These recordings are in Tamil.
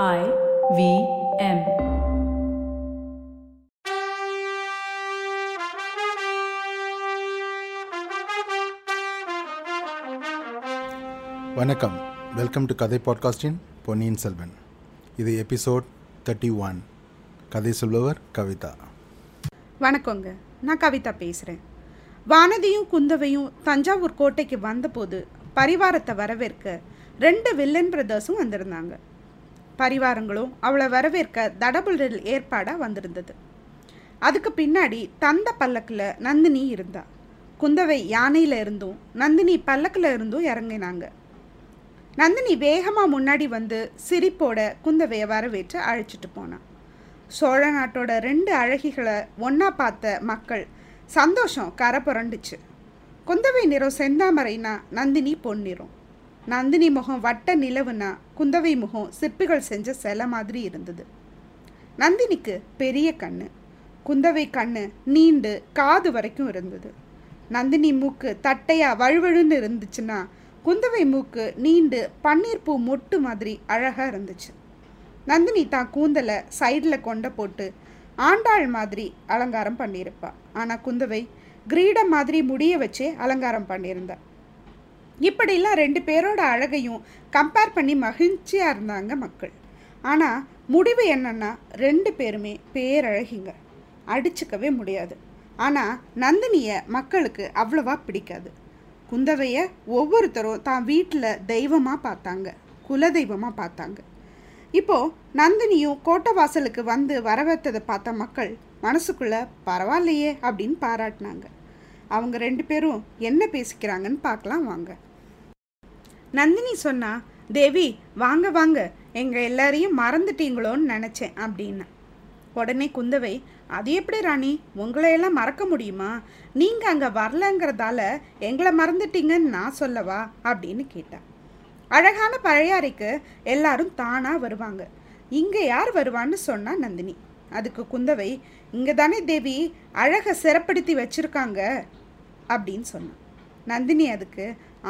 I V M. வணக்கம். வெல்கம் டு கதை பாட்காஸ்டின் பொன்னியின் செல்வன். இது எபிசோட் தேர்ட்டி ஒன் கதை சொல்பவர் கவிதா. வணக்கங்க. நான் கவிதா பேசுகிறேன் வானதியும் குந்தவையும் தஞ்சாவூர் கோட்டைக்கு வந்தபோது பரிவாரத்தை வரவேற்க ரெண்டு வில்லன் பிரதர்ஸும் வந்திருந்தாங்க. பரிவாரங்களும் அவளை வரவேற்க தடபுடல் ஏற்பாடாக வந்திருந்தது. அதுக்கு பின்னாடி தந்த பல்லக்கில் நந்தினி இருந்தா. குந்தவை யானையில் இருந்தும் நந்தினி பல்லக்கில் இருந்தும் இறங்கினாங்க. நந்தினி வேகமாக முன்னாடி வந்து சிரிப்போட குந்தவையை வரவேற்று அழைச்சிட்டு போனான் சோழ நாட்டோட ரெண்டு அழகிகளை ஒன்றா பார்த்த மக்கள் சந்தோஷம் கரை புரண்டுச்சு குந்தவை நிறம் செந்தாமரைனா நந்தினி பொன்னிறம். நந்தினி முகம் வட்ட நிலவுனா குந்தவை முகம் சிற்பிகள் செஞ்ச சிலை மாதிரி இருந்தது. நந்தினிக்கு பெரிய கண்ணு. குந்தவை கண்ணு நீண்டு காது வரைக்கும் இருந்தது. நந்தினி மூக்கு தட்டையா வழுவழுன்னு இருந்துச்சுன்னா குந்தவை மூக்கு நீண்டு பன்னீர் பூ மொட்டு மாதிரி அழகாக இருந்துச்சு. நந்தினி தான் கூந்தலை சைடில் கொண்ட போட்டு ஆண்டாள் மாதிரி அலங்காரம் பண்ணியிருப்பா. ஆனால் குந்தவை கிரீடம் மாதிரி முடிய வச்சே அலங்காரம் பண்ணியிருந்தா. இப்படிலாம் ரெண்டு பேரோட அழகையும் கம்பேர் பண்ணி மகிழ்ச்சியாக இருந்தாங்க மக்கள். ஆனால் முடிவு என்னன்னா ரெண்டு பேருமே பேரழகிங்க. அடிச்சுக்கவே முடியாது. ஆனால் நந்தினியை மக்களுக்கு அவ்வளவா பிடிக்காது. குந்தவையை ஒவ்வொருத்தரும் தான் வீட்டில் தெய்வமாக பார்த்தாங்க. குலதெய்வமாக பார்த்தாங்க. இப்போது நந்தினியும் கோட்டை வாசலுக்கு வந்து வரவேற்றதை பார்த்த மக்கள் மனசுக்குள்ளே பரவாயில்லையே அப்படின்னு பாராட்டினாங்க. அவங்க ரெண்டு பேரும் என்ன பேசிக்கிறாங்கன்னு பார்க்கலாம் வாங்க. நந்தினி சொன்னா தேவி வாங்க வாங்க. எங்கள் எல்லாரையும் மறந்துட்டீங்களோன்னு நினச்சேன் அப்படின்னு. உடனே குந்தவை அது எப்படி ராணி? உங்களையெல்லாம் மறக்க முடியுமா? நீங்கள் அங்கே வரலங்கிறதால எங்களை மறந்துட்டீங்கன்னு நான் சொல்லவா? அப்படின்னு கேட்டேன் அழகான பழையாறைக்கு எல்லாரும் தானாக வருவாங்க. இங்கே யார் வருவான்னு சொன்னா நந்தினி. அதுக்கு குந்தவை இங்கே தானே தேவி அழகை சிறப்படுத்தி வச்சுருக்காங்க. அப்படின்னு சொன்னான். நந்தினி அதுக்கு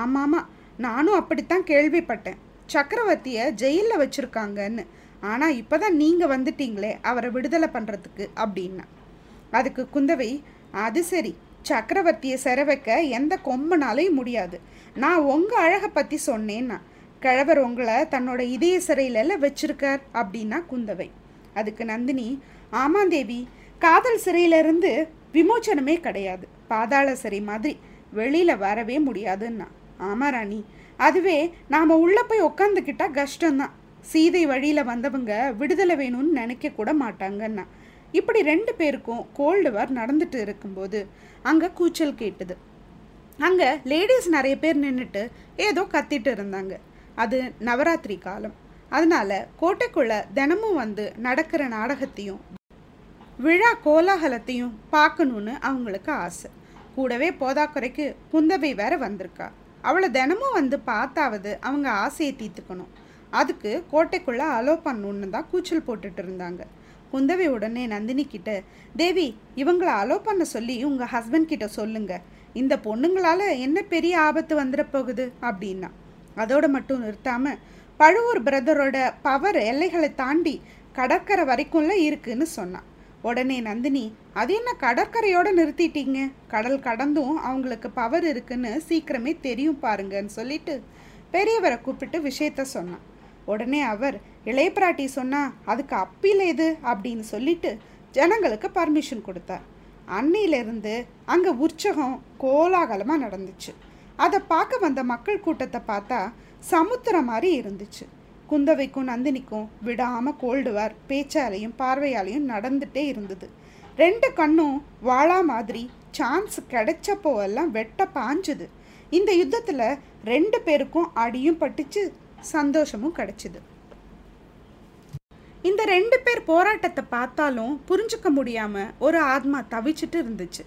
ஆமாமா நானும் அப்படித்தான் கேள்விப்பட்டேன். சக்கரவர்த்தியை ஜெயிலில் வச்சுருக்காங்கன்னு. ஆனால் இப்போ தான் நீங்கள் வந்துட்டீங்களே அவரை விடுதலை பண்ணுறதுக்கு அப்படின்னா அதுக்கு குந்தவை அது சரி சக்கரவர்த்தியை சிற வைக்க எந்த கொம்பனாலையும் முடியாது. நான் உங்கள் அழகை பற்றி சொன்னேன்னா கிழவர் உங்களை தன்னோட இதய சிறையிலெல்லாம் வச்சிருக்கார் அப்படின்னா குந்தவை. அதுக்கு நந்தினி ஆமாந்தேவி காதல் சிறையிலிருந்து விமோச்சனமே கிடையாது. பாதாள சரி மாதிரி வெளியில் வரவே முடியாதுன்னா. ஆமாம் ராணி. அதுவே நாம் உள்ளே போய் உக்காந்துக்கிட்டா கஷ்டம்தான். சீதை வழியில் வந்தவங்க விடுதலை வேணும்னு நினைக்க கூட மாட்டாங்கன்னா. இப்படி ரெண்டு பேருக்கும் கோல்டு வார் நடந்துட்டு இருக்கும்போது அங்கே கூச்சல் கேட்டுது. அங்கே லேடிஸ் நிறைய பேர் நின்றுட்டு ஏதோ கத்திட்டு இருந்தாங்க. அது நவராத்திரி காலம். அதனால கோட்டைக்குள்ளே தினமும் வந்து நடக்கிற நாடகத்தையும் விழா கோலாகலத்தையும் பார்க்கணுன்னு அவங்களுக்கு ஆசை. கூடவே போதாக்குறைக்கு குந்தவை வேற வந்திருக்கா. அவளை தினமும் வந்து பார்த்தாவது அவங்க ஆசையை தீர்த்துக்கணும். அதுக்கு கோட்டைக்குள்ளே அலோ பண்ணணுன்னு தான் கூச்சல் போட்டுட்டு இருந்தாங்க. குந்தவை உடனே நந்தினி கிட்ட தேவி இவங்களை அலோ பண்ண சொல்லி உங்கள் ஹஸ்பண்ட் கிட்ட சொல்லுங்க. இந்த பொண்ணுங்களால் என்ன பெரிய ஆபத்து வந்துட போகுது? அப்படின்னா. அதோடு மட்டும் நிறுத்தாமல் பழுவூர் பிரதரோட பவர் எல்லைகளை தாண்டி கடற்கரை வரைக்கும்ல இருக்குன்னு சொன்னான். உடனே நந்தினி அது என்ன கடற்கரையோட நிறுத்திட்டீங்க? கடல் கடந்தும் அவங்களுக்கு பவர் இருக்குன்னு சீக்கிரமே தெரியும் பாருங்கன்னு சொல்லிட்டு பெரியவரை கூப்பிட்டு விஷயத்த சொன்னான். உடனே அவர் இளைய பிராட்டி சொன்னா அதுக்கு அப்பீல் எது? அப்படின்னு சொல்லிட்டு ஜனங்களுக்கு பர்மிஷன் கொடுத்தார். அன்னையிலிருந்து அங்கே உற்சகம் கோலாகலமாக நடந்துச்சு. அதை பார்க்க வந்த மக்கள் கூட்டத்தை பார்த்தா சமுத்திரம் மாதிரி இருந்துச்சு. குந்தவைக்கும் நந்தினிக்கும் விடாமல் கோல்டுவார். பேச்சாலையும் பார்வையாலையும் நடந்துட்டே இருந்தது. ரெண்டு கண்ணும் வாழா மாதிரி சான்ஸ் கிடைச்சப்போ எல்லாம் வெட்ட பாஞ்சுது. இந்த யுத்தத்தில் ரெண்டு பேருக்கும் அடியும் பட்டுச்சு சந்தோஷமும் கிடைச்சிது. இந்த ரெண்டு பேர் போராட்டத்தை பார்த்தாலும் புரிஞ்சுக்க முடியாமல் ஒரு ஆத்மா தவிச்சிட்டு இருந்துச்சு.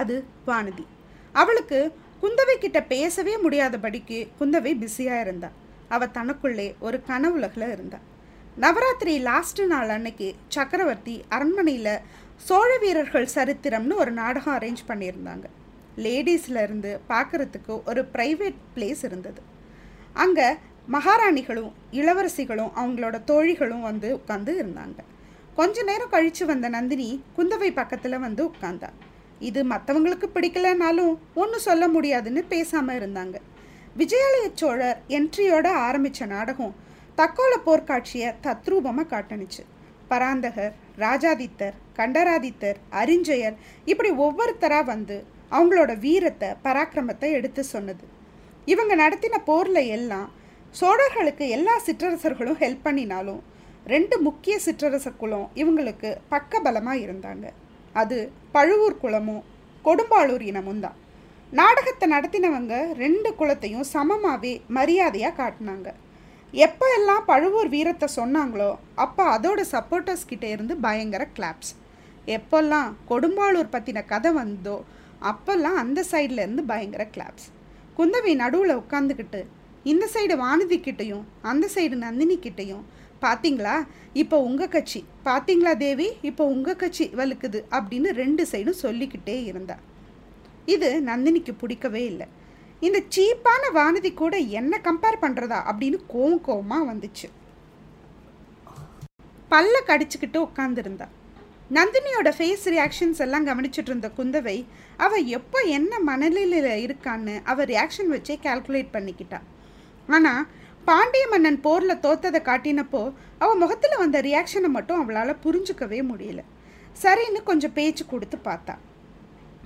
அது வானதி. அவளுக்கு குந்தவை கிட்ட பேசவே முடியாதபடிக்கு குந்தவை பிஸியாக இருந்தாள் அவள் தனக்குள்ளே ஒரு கனவுலகில் இருந்தாள் நவராத்திரி லாஸ்ட் நாள் அன்னைக்கு சக்கரவர்த்தி அரண்மனையில் சோழ வீரர்கள் சரித்திரம்னு ஒரு நாடகம் அரேஞ்ச் பண்ணியிருந்தாங்க. லேடிஸ்லேருந்து இருந்து ஒரு ப்ரைவேட் பிளேஸ் இருந்தது. அங்கே மகாராணிகளும் இளவரசிகளும் அவங்களோட தோழிகளும் வந்து உட்காந்து இருந்தாங்க. கொஞ்ச நேரம் கழித்து வந்த நந்தினி குந்தவை பக்கத்தில் வந்து உட்காந்தா இது மற்றவங்களுக்கு பிடிக்கலனாலும் ஒன்றும் சொல்ல முடியாதுன்னு பேசாமல் இருந்தாங்க. விஜயாலய சோழர் என்ட்ரியோட ஆரம்பித்த நாடகம் தக்கோல போர்க்காட்சியை தத்ரூபமாக காட்டணுச்சு பராந்தகர் ராஜாதித்தர் கண்டராதித்தர் அரிஞ்சயர் இப்படி ஒவ்வொருத்தராக வந்து அவங்களோட வீரத்தை பராக்கிரமத்தை எடுத்து சொன்னது. இவங்க நடத்தின போரில் எல்லாம் சோழர்களுக்கு எல்லா சிற்றரசர்களும் ஹெல்ப் பண்ணினாலும் ரெண்டு முக்கிய சிற்றரசர் குலம் இவங்களுக்கு பக்கபலமாக இருந்தாங்க. அது பழுவூர் குலமும் கொடும்பாளூர் இனமும் தான். நாடகத்தை நடத்தினவங்க ரெண்டு குலத்தையும் சமமாகவே மரியாதையாக காட்டினாங்க. எப்போ எல்லாம் பழுவூர் வீரத்தை சொன்னாங்களோ அப்போ அதோட சப்போர்ட்டர்ஸ் கிட்டே இருந்து பயங்கர கிளாப்ஸ் எப்போல்லாம் கொடும்பாளூர் பற்றின கதை வந்தோ அப்போல்லாம் அந்த சைடில் இருந்து பயங்கர கிளாப்ஸ் குந்தவி நடுவில் உட்காந்துக்கிட்டு இந்த சைடு வானதி கிட்டேயும் அந்த சைடு நந்தினி கிட்டேயும் பார்த்தீங்களா இப்போ உங்கள் கட்சி. பார்த்தீங்களா தேவி? இப்போ உங்கள் கட்சி வலுக்குது. அப்படின்னு ரெண்டு சைடும் சொல்லிக்கிட்டே இருந்தாள் இது நந்தினிக்கு பிடிக்கவே இல்லை. இந்த சீப்பான வானதி கூட என்ன கம்பேர் பண்ணுறதா அப்படின்னு கோவம் கோவமாக வந்துச்சு. பல்ல கடிச்சுக்கிட்டு உட்காந்துருந்தா நந்தினியோட ஃபேஸ் ரியாக்ஷன்ஸ் எல்லாம் கவனிச்சுட்டு இருந்த குந்தவை அவள் எப்போ என்ன மனநிலையில் இருக்கான்னு அவள் ரியாக்ஷன் வச்சே கால்குலேட் பண்ணிக்கிட்டா. ஆனால் பாண்டிய மன்னன் போரில் தோத்ததை காட்டினப்போ அவள் முகத்தில் வந்த ரியாக்ஷனை மட்டும் அவளால் புரிஞ்சுக்கவே முடியல. சரின்னு கொஞ்சம் பேச்சு கொடுத்து பார்த்தா.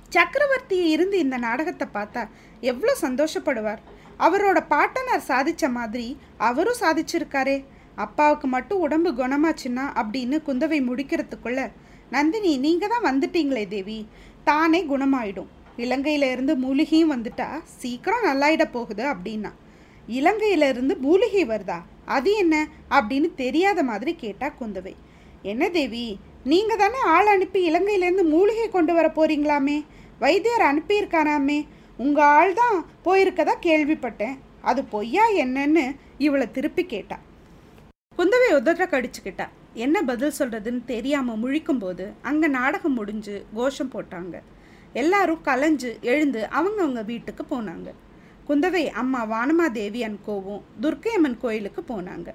சக்கரவர்த்தி இருந்து இந்த நாடகத்தை பார்த்தா எவ்வளோ சந்தோஷப்படுவார். அவரோட பாட்டனார் சாதிச்ச மாதிரி அவரும் சாதிச்சிருக்காரே. அப்பாவுக்கு மட்டும் உடம்பு குணமாச்சுன்னா அப்படின்னு குந்தவை முடிக்கிறதுக்குள்ள நந்தினி நீங்கள் தான் வந்துட்டீங்களே தேவி. தானே குணமாயிடும். இலங்கையிலேருந்து மூலிகையும் வந்துட்டா சீக்கிரம் நல்லாயிட போகுது அப்படின்னா. இலங்கையில இருந்து மூலிகை வருதா? அது என்ன? அப்படின்னு தெரியாத மாதிரி கேட்டா குந்தவை. என்ன தேவி? நீங்கள் தானே ஆள் அனுப்பி இலங்கையிலேருந்து மூலிகை கொண்டு வர போறீங்களாமே? வைத்தியர் அனுப்பியிருக்காராமே? உங்கள் ஆள் தான் போயிருக்கதா கேள்விப்பட்டேன். அது பொய்யா என்னன்னு இவளை திருப்பி கேட்டா. குந்தவை உதட்ட கடிச்சுக்கிட்டா. என்ன பதில் சொல்கிறதுன்னு தெரியாமல் முழிக்கும்போது அங்கே நாடகம் முடிஞ்சு கோஷம் போட்டாங்க. எல்லாரும் கலைஞ்சு எழுந்து அவங்கவுங்க வீட்டுக்கு போனாங்க. குந்தவை அம்மா வானமாதேவி அன்கோவும் துர்க்கையம்மன் கோயிலுக்கு போனாங்க.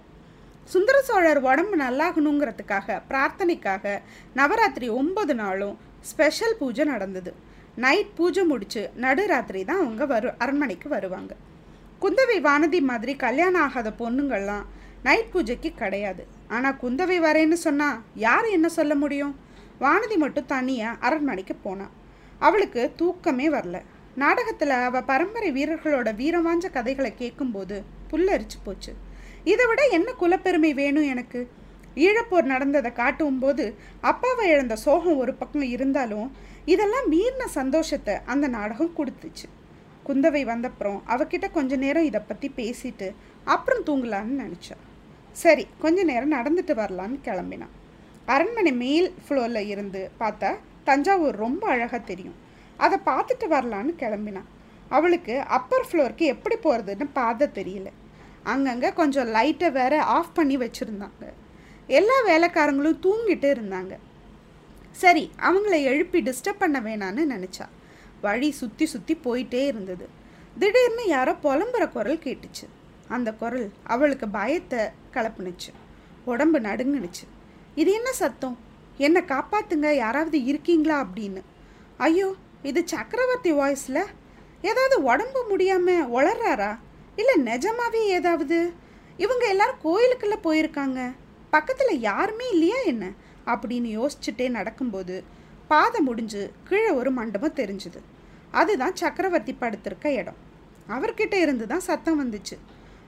சுந்தர சோழர் உடம்பு நல்லாகணுங்கிறதுக்காக பிரார்த்தனைக்காக நவராத்திரி ஒன்பது நாளும் ஸ்பெஷல் பூஜை நடந்தது. நைட் பூஜை முடிச்சு நடுராத்திரி தான் அவங்க வரு அரண்மனைக்கு வருவாங்க. குந்தவை வானதி மாதிரி கல்யாணம் ஆகாத பொண்ணுங்கள்லாம் நைட் பூஜைக்கு கிடையாது. ஆனால் குந்தவை வரேன்னு சொன்னால் யார் என்ன சொல்ல முடியும்? வானதி மட்டும் தனியாக அரண்மனைக்கு போனான் அவளுக்கு தூக்கமே வரல. நாடகத்தில் அவள் பரம்பரை வீரர்களோட வீரவாஞ்ச கதைகளை கேட்கும்போது புல்லரிச்சு போச்சு. இதை விட என்ன குலப்பெருமை வேணும் எனக்கு? ஈழப்போர் நடந்ததை காட்டும் போது அப்பாவை இழந்த சோகம் ஒரு பக்கம் இருந்தாலும் இதெல்லாம் மீறின சந்தோஷத்தை அந்த நாடகம் கொடுத்துச்சு. குந்தவை வந்தப்புறம் அவகிட்ட கொஞ்ச நேரம் இதை பற்றி பேசிட்டு அப்புறம் தூங்கலான்னு நினச்சா. சரி கொஞ்ச நேரம் நடந்துட்டு வரலான்னு கிளம்பினான் அரண்மனை மேல் ஃப்ளோரில் இருந்து பார்த்தா தஞ்சாவூர் ரொம்ப அழகாக தெரியும். அதை பார்த்துட்டு வரலான்னு கிளம்பினான் அவளுக்கு அப்பர் ஃப்ளோருக்கு எப்படி போகிறதுன்னு பார்த்த தெரியல. அங்கங்கே கொஞ்சம் லைட்டை வேற ஆஃப் பண்ணி வச்சுருந்தாங்க. எல்லா வேலைக்காரங்களும் தூங்கிட்டு இருந்தாங்க. சரி அவங்கள எழுப்பி டிஸ்டர்ப் பண்ண வேணான்னு நினச்சா. வழி சுற்றி சுற்றி போயிட்டே இருந்தது. திடீர்னு யாரோ புலம்புற குரல் கேட்டுச்சு. அந்த குரல் அவளுக்கு பயத்தை கலப்புனுச்சு. உடம்பு நடுங்குனுச்சு. இது என்ன சத்தம்? என்னை காப்பாத்துங்க? யாராவது இருக்கீங்களா? அப்படின்னு. ஐயோ இது சக்கரவர்த்தி வாய்ஸில் ஏதாவது உடம்பு முடியாமல் உளறாரா இல்லை நிஜமாவே ஏதாவது? இவங்க எல்லாரும் கோயிலுக்குள்ளே போயிருக்காங்க. பக்கத்தில் யாருமே இல்லையா என்ன? அப்படின்னு யோசிச்சுட்டே நடக்கும்போது பாதை முடிஞ்சு கீழே ஒரு மண்டபம் தெரிஞ்சுது. அதுதான் சக்கரவர்த்தி படுத்திருக்க இடம். அவர்கிட்ட இருந்து தான் சத்தம் வந்துச்சு.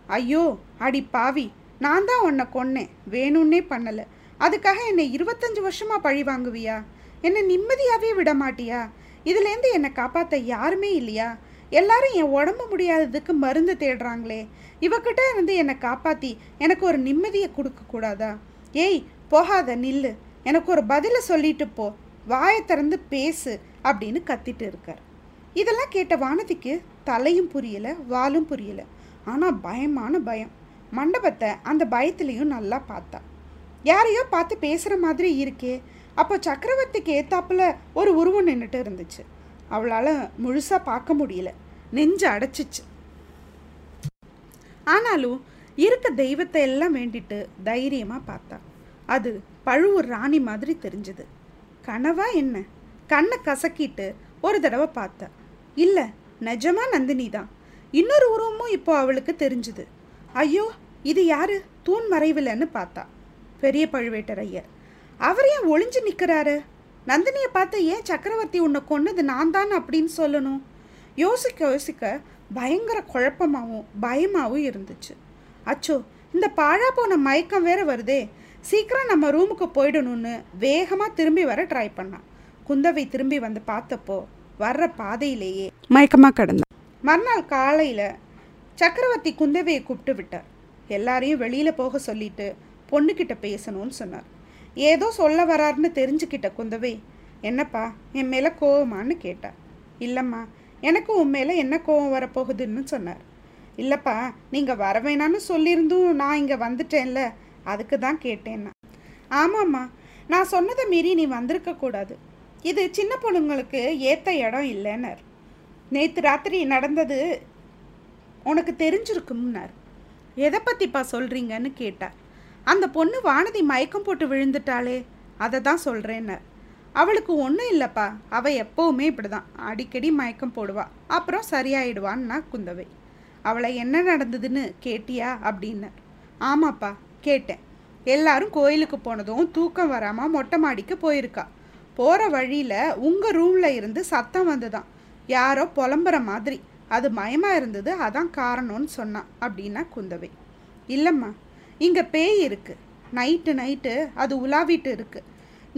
ஐயோ அடி பாவி நான் தான் உன்னை கொன்னேன். வேணும்னே பண்ணலை. அதுக்காக என்னை இருபத்தஞ்சு வருஷமாக பழி வாங்குவியா? என்னை நிம்மதியாகவே விட மாட்டியா? இதுலேருந்து என்னை காப்பாற்ற யாருமே இல்லையா? எல்லாரும் என் உடம்பு முடியாததுக்கு மருந்து தேடுறாங்களே. இவக்கிட்ட இருந்து என்னை காப்பாற்றி எனக்கு ஒரு நிம்மதியை கொடுக்கக்கூடாதா ஏய் போகாத நில்லு. எனக்கு ஒரு பதிலை சொல்லிட்டு போ. வாயை திறந்து பேசு அப்படின்னு கத்திட்டு இருக்கார். இதெல்லாம் கேட்ட வானதிக்கு தலையும் புரியலை வாலும் புரியலை. ஆனால் பயமான பயம். மண்டபத்தை அந்த பயத்துலேயும் நல்லா பார்த்தா. யாரையோ பார்த்து பேசுகிற மாதிரி இருக்கே. அப்போ சக்கரவர்த்திக்கு ஏத்தாப்புல ஒரு உருவம் நின்றுட்டு இருந்துச்சு. அவளால் முழுசாக பார்க்க முடியல. நெஞ்சு அடைச்சிச்சு. ஆனாலும் இருக்க தெய்வத்தை எல்லாம் வேண்டிட்டு தைரியமாக பார்த்தா. அது பழுவூர் ராணி மாதிரி தெரிஞ்சது. கனவா என்ன? கண்ணை கசக்கிட்டு ஒரு தடவை பார்த்தா. இல்லை நிஜமா நந்தினி தான். இன்னொரு உருவமும் இப்போ அவளுக்கு தெரிஞ்சுது. ஐயோ இது யாரு? தூண் மறைவில்லைன்னு பார்த்தா. பெரிய பழுவேட்டரையர். அவர் ஏன் ஒளிஞ்சு நிற்கிறாரு நந்தினியை பார்த்து ஏன் சக்கரவர்த்தி உன்னை கொன்னது நான் தான்? அப்படின்னு சொல்லணும். யோசிக்க யோசிக்க பயங்கர குழப்பமாகவும் பயமாகவும் இருந்துச்சு. அச்சோ இந்த பாழா போன மயக்கம் வேற வருதே. சீக்கிரம் நம்ம ரூமுக்கு போயிடணும்னு வேகமாக திரும்பி வர ட்ரை பண்ணான். குந்தவை திரும்பி வந்து பார்த்தப்போ வர்ற பாதையிலேயே மயக்கமாக கிடந்தான் மறுநாள் காலையில் சக்கரவர்த்தி குந்தவையை கூப்பிட்டு விட்டார். எல்லாரையும் வெளியில் போக சொல்லிட்டு பொண்ணுக்கிட்ட பேசணும்னு சொன்னார். ஏதோ சொல்ல வரார்னு தெரிஞ்சுக்கிட்ட குந்தவை. என்னப்பா என் மேலே கோவமான்னு கேட்டா? இல்லைம்மா எனக்கு உன் மேலே என்ன கோவம் வரப்போகுதுன்னு சொன்னார். இல்லைப்பா நீங்கள் வர வேணான்னு சொல்லியிருந்தும் நான் இங்கே வந்துட்டேன்ல அதுக்கு தான் கேட்டேன்னா? ஆமாம்மா நான் சொன்னதை மீறி நீ வந்திருக்க கூடாது. இது சின்ன பொண்ணுங்களுக்கு ஏற்ற இடம் இல்லைன்னார். நேற்று ராத்திரி நடந்தது உனக்கு தெரிஞ்சிருக்கும்னார். எதை பற்றிப்பா சொல்கிறீங்கன்னு கேட்டார் அந்த பொண்ணு வானதி மயக்கம் போட்டு விழுந்துட்டாளே அதை தான் சொல்கிறேன்னு அவளுக்கு ஒன்றும் இல்லைப்பா அவள் எப்போவுமே இப்படி தான் அடிக்கடி மயக்கம் போடுவா அப்புறம் சரியாயிடுவான்னா குந்தவை. அவளை என்ன நடந்ததுன்னு கேட்டியா அப்படின்னார் ஆமாப்பா கேட்டேன். எல்லாரும் கோயிலுக்கு போனதும் தூக்கம் வராமல் மொட்டை மாடிக்கு போயிருக்கா. போகிற வழியில் உங்கள் ரூமில் இருந்து சத்தம் வந்துதான் யாரோ புலம்புற மாதிரி. அது மயமாக இருந்தது அதான் காரணம்னு சொன்னான் அப்படின்னா குந்தவை. இல்லைம்மா இங்கே பேய் இருக்குது நைட்டு நைட்டு அது உலாவிட்டு இருக்குது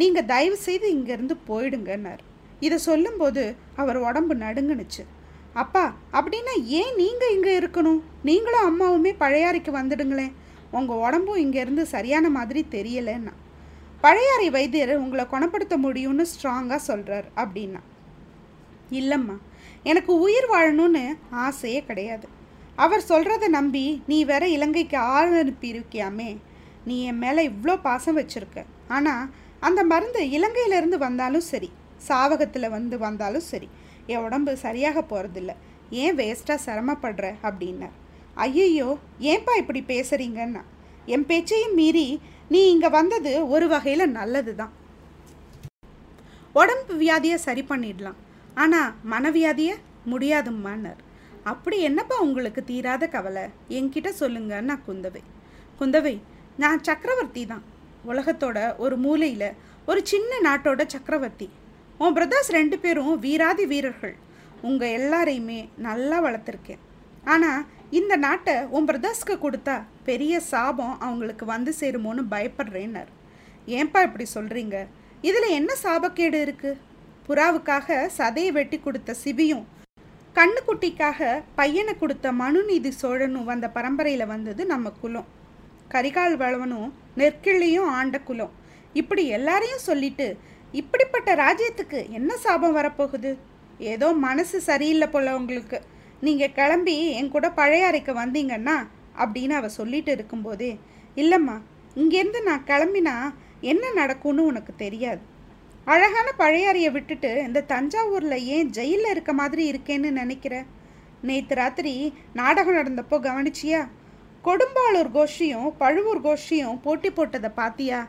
நீங்கள் தயவு செய்து இங்கேருந்து போயிடுங்கன்னார். இதை சொல்லும்போது அவர் உடம்பு நடுங்குனுச்சு. அப்பா அப்படின்னா ஏன் நீங்கள் இங்கே இருக்கணும்? நீங்களும் அம்மாவுமே பழையாறைக்கு வந்துடுங்களேன். உங்கள் உடம்பும் இங்கேருந்து சரியான மாதிரி தெரியலைன்னா. பழையாறை வைத்தியர் உங்களை குணப்படுத்த முடியும்னு ஸ்ட்ராங்காக சொல்கிறார் அப்படின்னா. இல்லைம்மா எனக்கு உயிர் வாழணும்னு ஆசையே கிடையாது. அவர் சொல்கிறத நம்பி நீ வேற இலங்கைக்கு ஆள் அனுப்பியிருக்கியாமே. நீ என் மேலே இவ்வளோ பாசம் வச்சுருக்க. ஆனால் அந்த மருந்து இலங்கையிலேருந்து வந்தாலும் சரி சாவகத்தில் வந்து வந்தாலும் சரி என் உடம்பு சரியாக போகிறதில்ல ஏன் வேஸ்ட்டாக சிரமப்படுற? அப்படின்னார். ஐயையோ ஏன்பா இப்படி பேசுகிறீங்கன்னா என் பேச்சையும் மீறி நீ இங்கே வந்தது ஒரு வகையில் நல்லது தான் உடம்பு வியாதியை சரி பண்ணிடலாம். ஆனால் மனவியாதியை முடியாதும்மான்னார். அப்படி என்னப்பா உங்களுக்கு தீராத கவலை? என்கிட்ட சொல்லுங்கன்னா குந்தவை. குந்தவை நான் சக்கரவர்த்தி தான். உலகத்தோட ஒரு மூலையில் ஒரு சின்ன நாட்டோட சக்கரவர்த்தி. உன் பிரதர்ஸ் ரெண்டு பேரும் வீராதி வீரர்கள். உங்கள் எல்லாரையுமே நல்லா வளர்த்துருக்கேன். ஆனால் இந்த நாட்டை உன் பிரதர்ஸ்க்கு கொடுத்தா பெரிய சாபம் அவங்களுக்கு வந்து சேருமோன்னு பயப்படுறேன்னார். ஏன்பா இப்படி சொல்கிறீங்க இதில் என்ன சாபக்கேடு இருக்குது புறாவுக்காக சதையை வெட்டி கொடுத்த சிபியும் கண்ணுக்குட்டிக்காக பையனை கொடுத்த மனுநீதி சோழனும் வந்த பரம்பரையில் வந்தது நம்ம குலம். கரிகால் வளவனும் நெற்கிள்ளியும் ஆண்ட குலம். இப்படி எல்லாரையும் சொல்லிட்டு இப்படிப்பட்ட ராஜ்யத்துக்கு என்ன சாபம் வரப்போகுது? ஏதோ மனசு சரியில்லை போல உங்களுக்கு. நீங்கள் கிளம்பி என் கூட பழைய அறைக்கு வந்தீங்கன்னா அப்படின்னு அவ சொல்லிட்டு இருக்கும்போதே இல்லைம்மா இங்கேருந்து நான் கிளம்பினா என்ன நடக்கும்னு உனக்கு தெரியாது. அழகான பழையாறையை விட்டுட்டு இந்த தஞ்சாவூரில் ஏன் ஜெயிலில் இருக்க மாதிரி இருக்கேன்னு நினைக்கிற? நேற்று ராத்திரி நாடகம் நடந்தப்போ கவனிச்சியா? கொடும்பாளூர் கோஷ்டியும் பழுவூர் கோஷ்டியும் போட்டி போட்டதை பாத்தியா?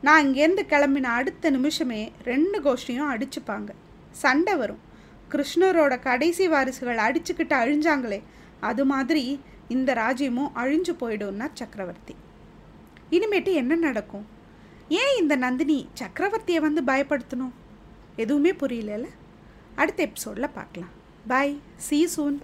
நான் இங்கேருந்து கிளம்பின அடுத்த நிமிஷமே ரெண்டு கோஷ்டியும் அடிச்சுப்பாங்க. சண்டை வரும். கிருஷ்ணரோட கடைசி வாரிசுகள் அடிச்சுக்கிட்டு அழிஞ்சாங்களே அது மாதிரி இந்த ராஜ்யமும் அழிஞ்சு போயிடும்னா சக்கரவர்த்தி. இனிமேட்டு என்ன நடக்கும்? ஏன் இந்த நந்தினி சக்கரவர்த்தியை வந்து பயப்படுத்தணும்? எதுவுமே புரியலல்ல. அடுத்த எபிசோடில் பார்க்கலாம். பாய் சி சூன்